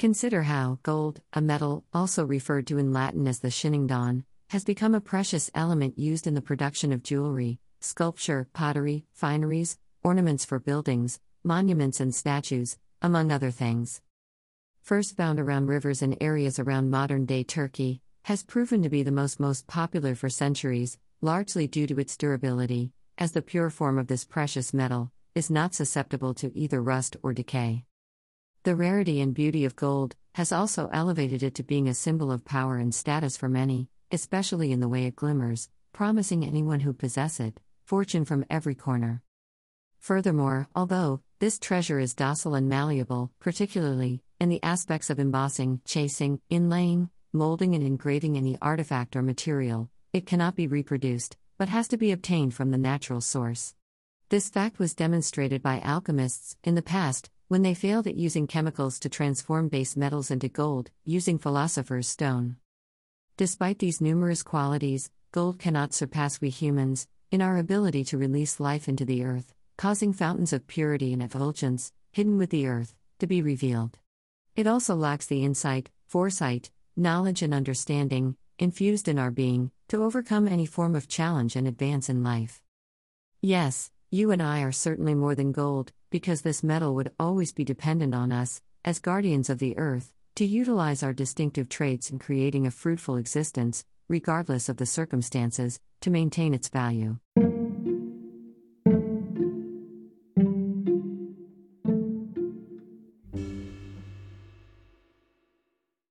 Consider how gold, a metal, also referred to in Latin as the shining dawn, has become a precious element used in the production of jewelry, sculpture, pottery, fineries, ornaments for buildings, monuments, and statues, among other things. First found around rivers and areas around modern day Turkey, has proven to be the most most popular for centuries, largely due to its durability, as the pure form of this precious metal is not susceptible to either rust or decay. The rarity and beauty of gold has also elevated it to being a symbol of power and status for many, especially in the way it glimmers, promising anyone who possess it fortune from every corner. Furthermore, although this treasure is docile and malleable, particularly in the aspects of embossing, chasing, inlaying, molding, and engraving any artifact or material, it cannot be reproduced, but has to be obtained from the natural source. This fact was demonstrated by alchemists in the past when they failed at using chemicals to transform base metals into gold, using philosopher's stone. Despite these numerous qualities, gold cannot surpass we humans in our ability to release life into the earth, causing fountains of purity and effulgence, hidden with the earth, to be revealed. It also lacks the insight, foresight, knowledge, and understanding, infused in our being, to overcome any form of challenge and advance in life. Yes, you and I are certainly more than gold, because this metal would always be dependent on us, as guardians of the earth, to utilize our distinctive traits in creating a fruitful existence, regardless of the circumstances, to maintain its value.